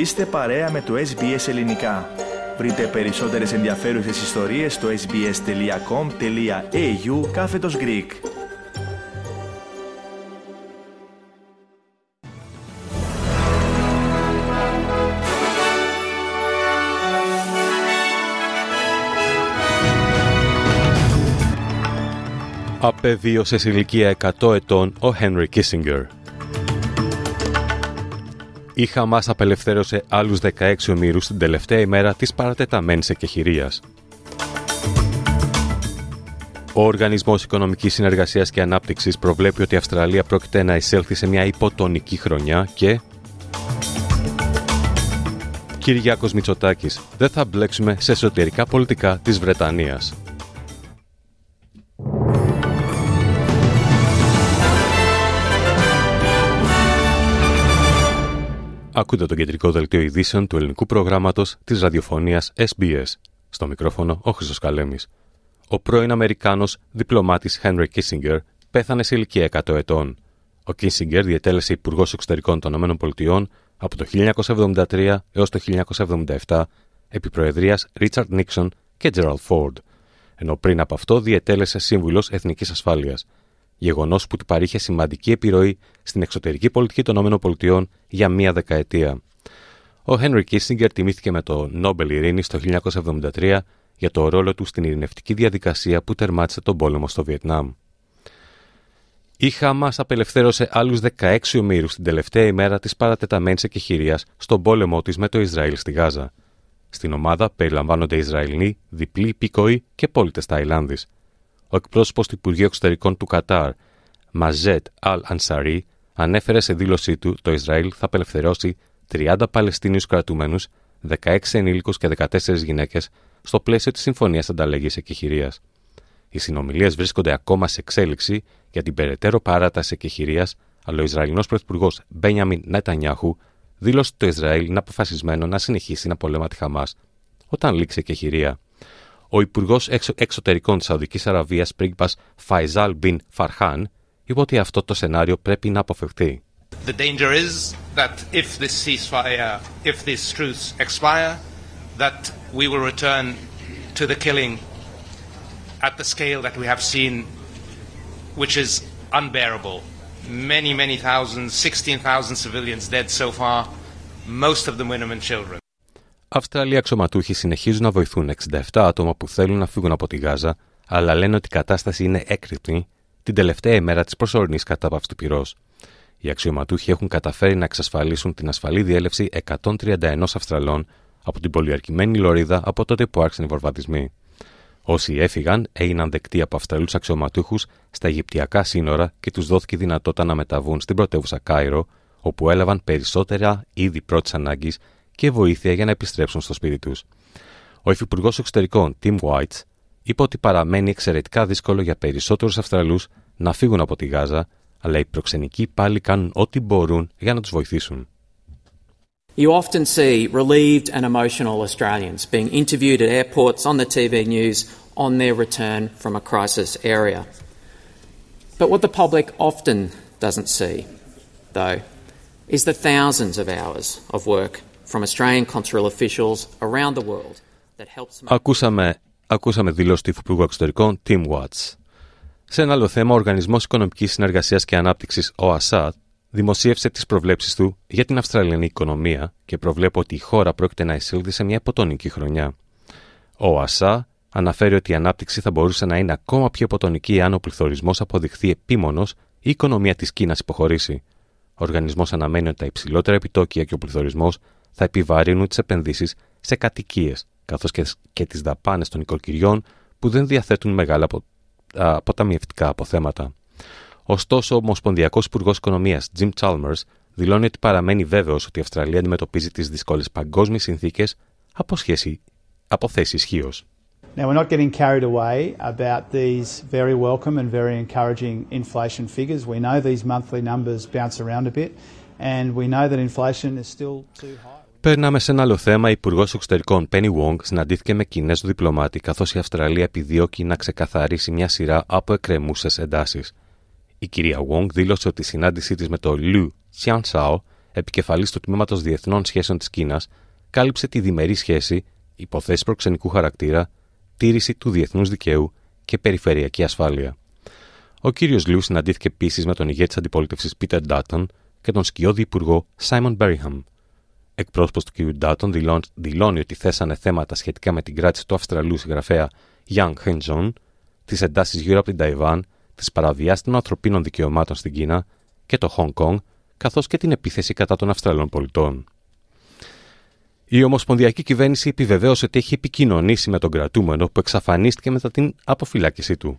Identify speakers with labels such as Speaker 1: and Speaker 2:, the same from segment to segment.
Speaker 1: Είστε παρέα με το SBS Ελληνικά. Βρείτε περισσότερες ενδιαφέρουσες ιστορίες στο sbs.com.au κάθετος Greek.
Speaker 2: Απεβίωσες σε ηλικία 100 ετών ο Henry Kissinger. Η Χαμάς απελευθέρωσε άλλους 16 ομήρους την τελευταία ημέρα της παρατεταμένης εκεχηρίας. Ο Οργανισμός Οικονομικής Συνεργασίας και Ανάπτυξης προβλέπει ότι η Αυστραλία πρόκειται να εισέλθει σε μια υποτονική χρονιά και. Κυριάκος Μητσοτάκης, δεν θα μπλέξουμε σε εσωτερικά πολιτικά της Βρετανίας. Ακούτε το κεντρικό δελτίο ειδήσεων του ελληνικού προγράμματος της ραδιοφωνίας SBS. Στο μικρόφωνο ο Χρυσός Καλέμης. Ο πρώην Αμερικάνος διπλωμάτης Henry Kissinger πέθανε σε ηλικία 100 ετών. Ο Kissinger διετέλεσε υπουργός εξωτερικών των ΗΠΑ από το 1973 έως το 1977 επί προεδρίας Richard Nixon και Gerald Ford, ενώ πριν από αυτό διετέλεσε σύμβουλος Εθνικής Ασφάλειας γεγονός που του παρήχε σημαντική επιρροή στην εξωτερική πολιτική των ΗΠΑ για μία δεκαετία. Ο Henry Kissinger τιμήθηκε με το Νόμπελ Ειρήνη το 1973 για το ρόλο του στην ειρηνευτική διαδικασία που τερμάτισε τον πόλεμο στο Βιετνάμ. Η Χάμας απελευθέρωσε άλλους 16 ομήρους την τελευταία ημέρα της παρατεταμένης εκεχηρίας στον πόλεμό της με το Ισραήλ στη Γάζα. Στην ομάδα περιλαμβάνονται Ισραηλοί, διπλοί υπήκοοι και πολίτες Ταϊλάνδης. Ο εκπρόσωπος του Υπουργείου Εξωτερικών του Κατάρ, Μαζέτ Αλ Ανσαρί, ανέφερε σε δήλωσή του το Ισραήλ θα απελευθερώσει 30 Παλαιστίνιους κρατούμενου, 16 ενήλικους και 14 γυναίκες στο πλαίσιο της Συμφωνίας Ανταλλαγής Εκεχηρίας. Οι συνομιλίες βρίσκονται ακόμα σε εξέλιξη για την περαιτέρω παράταση εκεχηρίας, αλλά ο Ισραηλινός Πρωθυπουργός Μπένιαμιν Νετανιάχου δήλωσε το Ισραήλ είναι αποφασισμένο να συνεχίσει να πολέμα τη Χαμάς όταν λήξει η εκεχηρία. Ο Υπουργό Εξωτερικών τη Σαουδική Αραβία, πρίγκιπα Φαϊζάλ Μπιν Φαρχάν, είπε ότι αυτό το σενάριο πρέπει να αποφευχθεί.
Speaker 3: The danger is that if this ceasefire, if these truths expire, that we will return to the killing at the scale that we have seen, which is unbearable. Many, many thousands, 16,000 civilians dead so far, most of them women and children.
Speaker 2: Αυστραλοί αξιωματούχοι συνεχίζουν να βοηθούν 67 άτομα που θέλουν να φύγουν από τη Γάζα, αλλά λένε ότι η κατάσταση είναι έκρηπτη την τελευταία ημέρα της προσωρινής κατάπαυση του πυρός. Οι αξιωματούχοι έχουν καταφέρει να εξασφαλίσουν την ασφαλή διέλευση 131 Αυστραλών από την πολιαρκημένη λωρίδα από τότε που άρχισαν οι βορβατισμοί. Όσοι έφυγαν έγιναν δεκτοί από Αυστραλούς αξιωματούχους στα Αιγυπτιακά σύνορα και τους δόθηκε δυνατότητα να μεταβούν στην πρωτεύουσα Κάιρο, όπου έλαβαν περισσότερα είδη πρώτης ανάγκης και βοήθεια για να επιστρέψουν στο σπίτι τους. Ο Υφυπουργός Εξωτερικών Tim White είπε ότι παραμένει εξαιρετικά δύσκολο για περισσότερους Αυστραλούς να φύγουν από τη Γάζα, αλλά οι προξενικοί πάλι κάνουν ό,τι μπορούν για να τους βοηθήσουν.
Speaker 4: You often see relieved and emotional Australians being interviewed at airports on the TV news on their return from a crisis area. But what the public often doesn't see, though, is the thousands of hours of work from Australian consular officials around the world that helps
Speaker 2: Ακούσαμε, ακούσαμε δηλώσεις του Υφυπουργού Εξωτερικών Tim Watts. Σε ένα άλλο θέμα, ο Οργανισμός Οικονομικής Συνεργασίας και Ανάπτυξης, ο ΑΣΑΤ, δημοσίευσε τις προβλέψεις του για την Αυστραλιανή οικονομία και προβλέπει ότι η χώρα πρόκειται να εισήλθει σε μια υποτονική χρονιά. Ο ΑΣΑ αναφέρει ότι η ανάπτυξη θα μπορούσε να είναι ακόμα πιο υποτονική αν ο πληθωρισμός αποδειχθεί επίμονος ή η οικονομία της Κίνας υποχωρήσει. Ο οργανισμός αναμένει ότι τα υψηλότερα επιτόκια και ο πληθωρισμός θα επιβαρύνουν τις επενδύσεις σε κατοικίες, καθώς και, και τις δαπάνες των οικοκυριών που δεν διαθέτουν μεγάλα απο, α, αποταμιευτικά αποθέματα. Ωστόσο, ο Ομοσπονδιακός Υπουργός Οικονομίας Jim Chalmers δηλώνει ότι παραμένει βέβαιος ότι η Αυστραλία αντιμετωπίζει τις δύσκολε παγκόσμιες συνθήκες από, σχέση, από θέση ισχύως.
Speaker 5: Now, we're not getting carried away about these very welcome and very encouraging inflation figures. We know these monthly numbers bounce around a bit, and we know that inflation is still too high.
Speaker 2: Περνάμε σε ένα άλλο θέμα. Η Υπουργός Εξωτερικών Penny Wong συναντήθηκε με Κινέζο διπλωμάτη, καθώς η Αυστραλία επιδιώκει να ξεκαθαρίσει μια σειρά από εκκρεμούσες εντάσεις. Η κυρία Wong δήλωσε ότι η συνάντησή της με τον Λου Xiansao επικεφαλής του τμήματος Διεθνών Σχέσεων της Κίνας, κάλυψε τη διμερή σχέση, υποθέσεις προξενικού χαρακτήρα, τήρηση του διεθνούς δικαίου και περιφερειακή ασφάλεια. Ο κύριος Λιού συναντήθηκε επίσης με τον ηγέτη της αντιπολίτευσης Πίτερ Ντάτον και τον σκιώδη υπουργό Σάιμον Μπέριχαμ. Εκπρόσωπος του κ. Ντάτον δηλώνει ότι θέσανε θέματα σχετικά με την κράτηση του Αυστραλού συγγραφέα Yang Χεντζον, τις εντάσεις γύρω από την Ταϊβάν, τις παραβιάσεις των ανθρωπίνων δικαιωμάτων στην Κίνα και το Χονγκ Κονγκ, καθώς και την επίθεση κατά των Αυστραλών πολιτών. Η Ομοσπονδιακή Κυβέρνηση επιβεβαίωσε ότι έχει επικοινωνήσει με τον κρατούμενο που εξαφανίστηκε μετά την αποφυλάκησή του.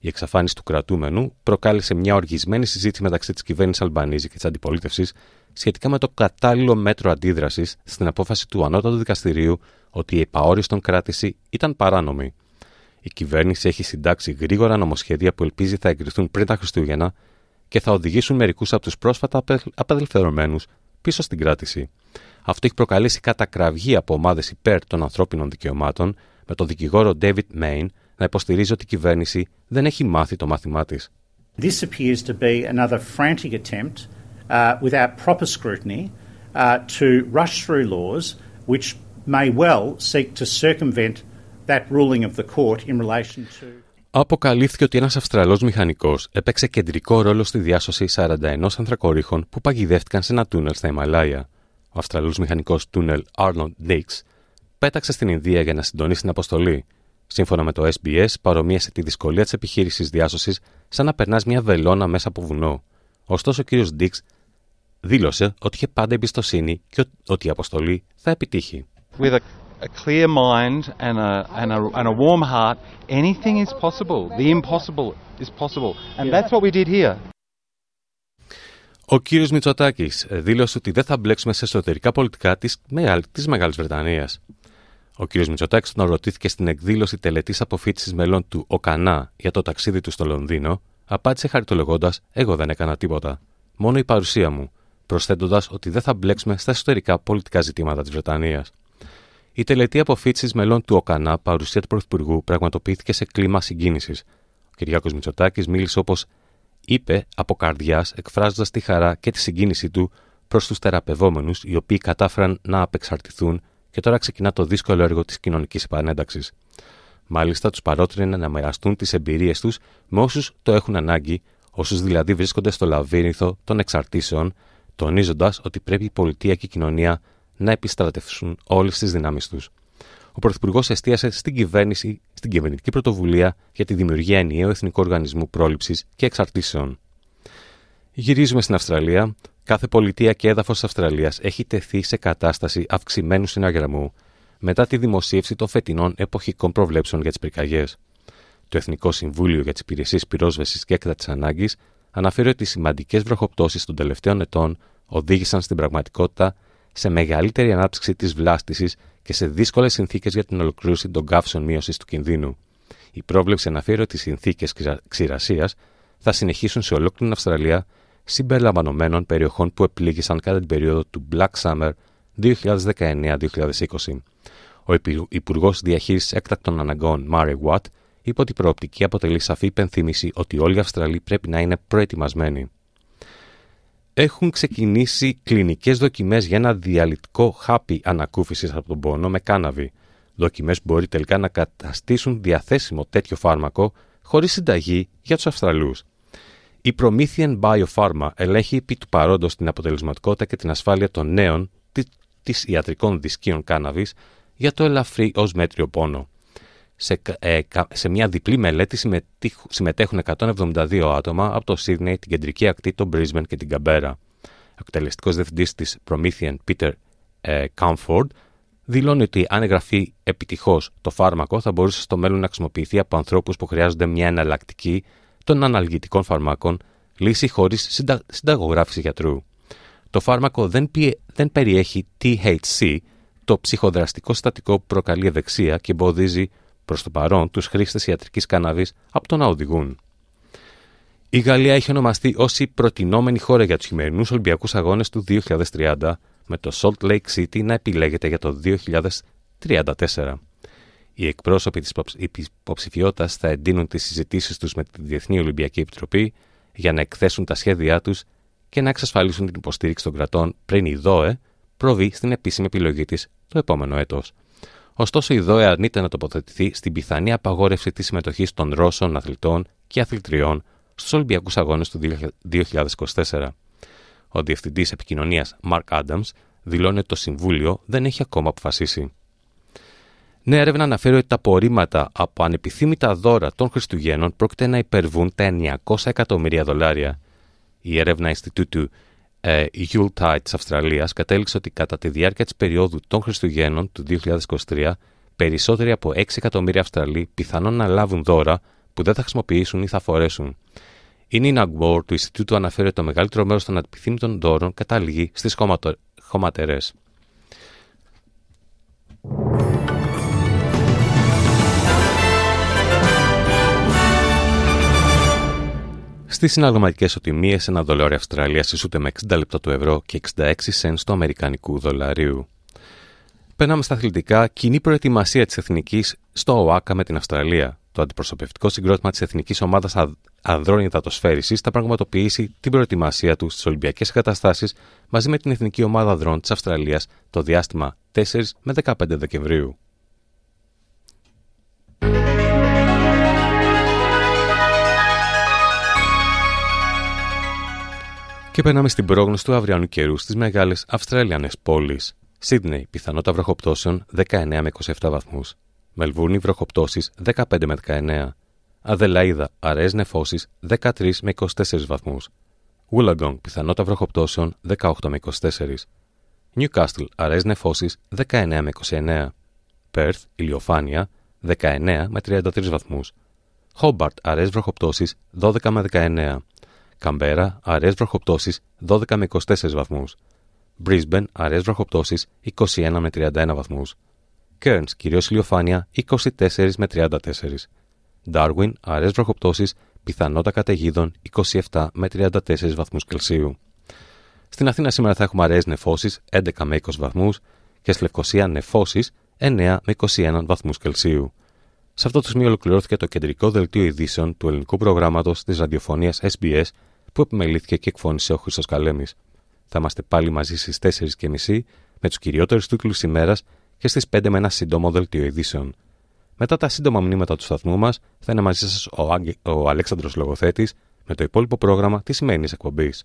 Speaker 2: Η εξαφάνιση του κρατούμενου προκάλεσε μια οργισμένη συζήτηση μεταξύ της κυβέρνησης Αλμπανίζη και της αντιπολίτευσης σχετικά με το κατάλληλο μέτρο αντίδρασης στην απόφαση του Ανώτατου Δικαστηρίου ότι η επαόριστον κράτηση ήταν παράνομη. Η κυβέρνηση έχει συντάξει γρήγορα νομοσχέδια που ελπίζει θα εγκριθούν πριν τα Χριστούγεννα και θα οδηγήσουν μερικούς από τους πρόσφατα απελευθερωμένους πίσω στην κράτηση. Αυτό έχει προκαλέσει κατακραυγή από ομάδες υπέρ των ανθρώπινων δικαιωμάτων, με τον δικηγόρο David Main να υποστηρίζει ότι η κυβέρνηση δεν έχει μάθει το μάθημά της.
Speaker 6: This appears to be another frantic attempt uh, without proper scrutiny uh, to rush through laws which may well seek to circumvent that ruling of the court in relation to
Speaker 2: Αποκαλύφθηκε ότι ένας Αυστραλός μηχανικός έπαιξε κεντρικό ρόλο στη διάσωση 41 ανθρακορίχων που παγιδεύτηκαν σε ένα τούνελ στα Ιμαλάια. Ο Αυστραλός μηχανικός τούνελ Arnold Dix πέταξε στην Ινδία για να συντονίσει την αποστολή. Σύμφωνα με το SBS, παρομοίασε τη δυσκολία της επιχείρησης διάσωσης σαν να περνάς μια βελόνα μέσα από βουνό. Ωστόσο, ο κ. Dix δήλωσε ότι είχε πάντα εμπιστοσύνη και ότι η αποστολή θα επιτύχει.
Speaker 7: With a, a clear mind and a, and, a, and a warm heart, anything is possible. The impossible is possible. And that's what we did here.
Speaker 2: Ο κύριος Μητσοτάκης δήλωσε ότι δεν θα μπλέξουμε σε εσωτερικά πολιτικά της, της Μεγάλης Βρετανίας. Ο κύριος Μητσοτάκης, όταν ρωτήθηκε στην εκδήλωση τελετής αποφύτησης μελών του ΟΚΑΝΑ για το ταξίδι του στο Λονδίνο, απάντησε χαριτολογώντας: Εγώ δεν έκανα τίποτα. Μόνο η παρουσία μου, προσθέτοντας ότι δεν θα μπλέξουμε στα εσωτερικά πολιτικά ζητήματα της Βρετανίας. Η τελετή αποφύτησης μελών του ΟΚΑΝΑ, παρουσία του Πρωθυπουργού, πραγματοποιήθηκε σε κλίμα συγκίνησης. Ο Κυριάκος Μητσοτάκης μίλησε όπως είπε από καρδιάς, εκφράζοντας τη χαρά και τη συγκίνησή του προς τους θεραπευόμενους, οι οποίοι κατάφεραν να απεξαρτηθούν και τώρα ξεκινά το δύσκολο έργο της κοινωνικής επανένταξης. Μάλιστα, τους παρότρινε να μοιραστούν τις εμπειρίες τους με όσους το έχουν ανάγκη, όσους δηλαδή βρίσκονται στο λαβύρινθο των εξαρτήσεων, τονίζοντας ότι πρέπει η πολιτεία και η κοινωνία να επιστρατεύσουν όλες τις δυνάμεις τους. Ο Πρωθυπουργός εστίασε στην κυβέρνηση, στην κυβερνητική πρωτοβουλία για τη δημιουργία ενιαίου εθνικού οργανισμού πρόληψης και εξαρτήσεων. Γυρίζουμε στην Αυστραλία. Κάθε πολιτεία και έδαφος της Αυστραλίας έχει τεθεί σε κατάσταση αυξημένου συναγραμμού μετά τη δημοσίευση των φετινών εποχικών προβλέψεων για τις πυρκαγιές. Το Εθνικό Συμβούλιο για τις Υπηρεσίες Πυρόσβεσης και Έκτατης Ανάγκης αναφέρει ότι οι σημαντικές βροχοπτώσεις των τελευταίων ετών οδήγησαν στην πραγματικότητα σε μεγαλύτερη ανάπτυξη της βλάστησης και σε δύσκολες συνθήκες για την ολοκλήρωση των καύσεων μείωσης του κινδύνου. Η πρόβλεψη αναφέρει ότι οι συνθήκες ξηρασίας θα συνεχίσουν σε ολόκληρη την Αυστραλία συμπεριλαμβανομένων περιοχών που επλήγησαν κατά την περίοδο του Black Summer 2019-2020. Ο Υπουργός Διαχείρισης Έκτακτων Αναγκών, Μάρε Watt, είπε ότι η προοπτική αποτελεί σαφή υπενθύμηση ότι όλοι οι Αυστραλοί πρέπει να είναι προετοιμασμένοι. Έχουν ξεκινήσει κλινικές δοκιμές για ένα διαλυτικό χάπι ανακούφισης από τον πόνο με κάναβη. Δοκιμές που μπορεί τελικά να καταστήσουν διαθέσιμο τέτοιο φάρμακο χωρίς συνταγή για τους Αυστραλούς. Η Promethean Biopharma ελέγχει επί του παρόντος την αποτελεσματικότητα και την ασφάλεια των νέων τη ιατρικών δισκίων κάναβης για το ελαφρύ ως μέτριο πόνο. Σε, ε, σε μια διπλή μελέτη συμμετέχουν 172 άτομα από το Sydney, την κεντρική ακτή, το Brisbane και την Καμπέρα. Ο εκτελεστικός διευθυντής της Promethean, Peter ε, Camford, δηλώνει ότι αν εγγραφεί επιτυχώς το φάρμακο, θα μπορούσε στο μέλλον να χρησιμοποιηθεί από ανθρώπους που χρειάζονται μια εναλλακτική των αναλγητικών φαρμάκων, λύση χωρίς συντα... συνταγογράφηση γιατρού. Το φάρμακο δεν, δεν περιέχει THC, το ψυχοδραστικό συστατικό που προκαλεί ευεξία και εμποδίζει προς το παρόν τους χρήστες ιατρικής κάναβη από το να οδηγούν. Η Γαλλία έχει ονομαστεί ως η προτινόμενη χώρα για τους χειμερινούς Ολυμπιακούς Αγώνες του 2030, με το Salt Lake City να επιλέγεται για το 2034. Οι εκπρόσωποι της υποψηφιότητας θα εντείνουν τις συζητήσεις τους με τη Διεθνή Ολυμπιακή Επιτροπή για να εκθέσουν τα σχέδιά τους και να εξασφαλίσουν την υποστήριξη των κρατών πριν η ΔΟΕ προβεί στην επίσημη επιλογή της το επόμενο έτος. Ωστόσο, η ΔΟΕ αρνείται να τοποθετηθεί στην πιθανή απαγόρευση της συμμετοχής των Ρώσων αθλητών και αθλητριών στους Ολυμπιακούς Αγώνες του 2024. Ο Διευθυντής Επικοινωνίας Mark Adams δηλώνει ότι το Συμβούλιο δεν έχει ακόμα αποφασίσει. Νέα έρευνα αναφέρει ότι τα απορρίμματα από ανεπιθύμητα δώρα των Χριστουγέννων πρόκειται να υπερβούν τα 900 εκατομμύρια δολάρια. Η έρευνα Ινστιτούτου ε, Yuletide της Αυστραλίας κατέληξε ότι κατά τη διάρκεια της περίοδου των Χριστουγέννων του 2023 περισσότεροι από 6 εκατομμύρια Αυστραλοί πιθανόν να λάβουν δώρα που δεν θα χρησιμοποιήσουν ή θα φορέσουν. Η Nina Gbor του Ινστιτούτου αναφέρει ότι το μεγαλύτερο μέρος των ανεπιθύμητων δώρων καταλήγει στις χωματερές. Στις συναλλαγματικές οτιμίες, ένα δολάριο Αυστραλίας ισούται με 60 λεπτά του ευρώ και 66 σεν του αμερικανικού δολαρίου. Περνάμε στα αθλητικά. Κοινή προετοιμασία της Εθνικής στο ΟΑΚΑ με την Αυστραλία. Το αντιπροσωπευτικό συγκρότημα της Εθνικής Ομάδας Ανδρών Υδατοσφαίριση θα πραγματοποιήσει την προετοιμασία του στις Ολυμπιακές Εγκαταστάσεις μαζί με την Εθνική Ομάδα Ανδρών της Αυστραλίας το διάστημα 4 με 15 Δεκεμβρίου. Και περνάμε στην πρόγνωση του αυριανού καιρού στις μεγάλες Αυστραλιανές πόλεις. Σίδνεϊ, πιθανότητα βροχοπτώσεων 19 με 27 βαθμούς. Μελβούρνη, βροχοπτώσεις 15 με 19. Αδελαίδα, αραιές νεφώσεις 13 με 24 βαθμούς. Wollongong, πιθανότητα βροχοπτώσεων 18 με 24. Newcastle, αραιές νεφώσεις 19 με 29. Perth, ηλιοφάνεια 19 με 33 βαθμούς. Hobart, αραιές βροχοπτώσεις 12 με 19. Καμπέρα, αραιές βροχοπτώσεις 12 με 24 βαθμούς. Brisbane, αραιές βροχοπτώσεις 21 με 31 βαθμούς. Cairns, κυρίως ηλιοφάνεια 24 με 34. Darwin, αραιές βροχοπτώσεις πιθανότητα καταιγίδων 27 με 34 βαθμούς Κελσίου. Στην Αθήνα σήμερα θα έχουμε αραιές νεφώσεις 11 με 20 βαθμούς και στη Λευκοσία νεφώσεις 9 με 21 βαθμούς Κελσίου. Σε αυτό το σημείο ολοκληρώθηκε το κεντρικό δελτίο ειδήσεων του ελληνικού προγράμματος της ραδιοφωνίας SBS που επιμελήθηκε και εκφώνησε ο Χρυσό Καλέμης. Θα είμαστε πάλι μαζί στις 4.30 με τους κυριότερους τίτλου ημέρας και στις 5 με ένα σύντομο δελτίο ειδήσεων. Μετά τα σύντομα μνήματα του σταθμού μας θα είναι μαζί σας ο, Άγγε... ο Αλέξανδρος Λογοθέτης με το υπόλοιπο πρόγραμμα της σημερινής εκπομπής.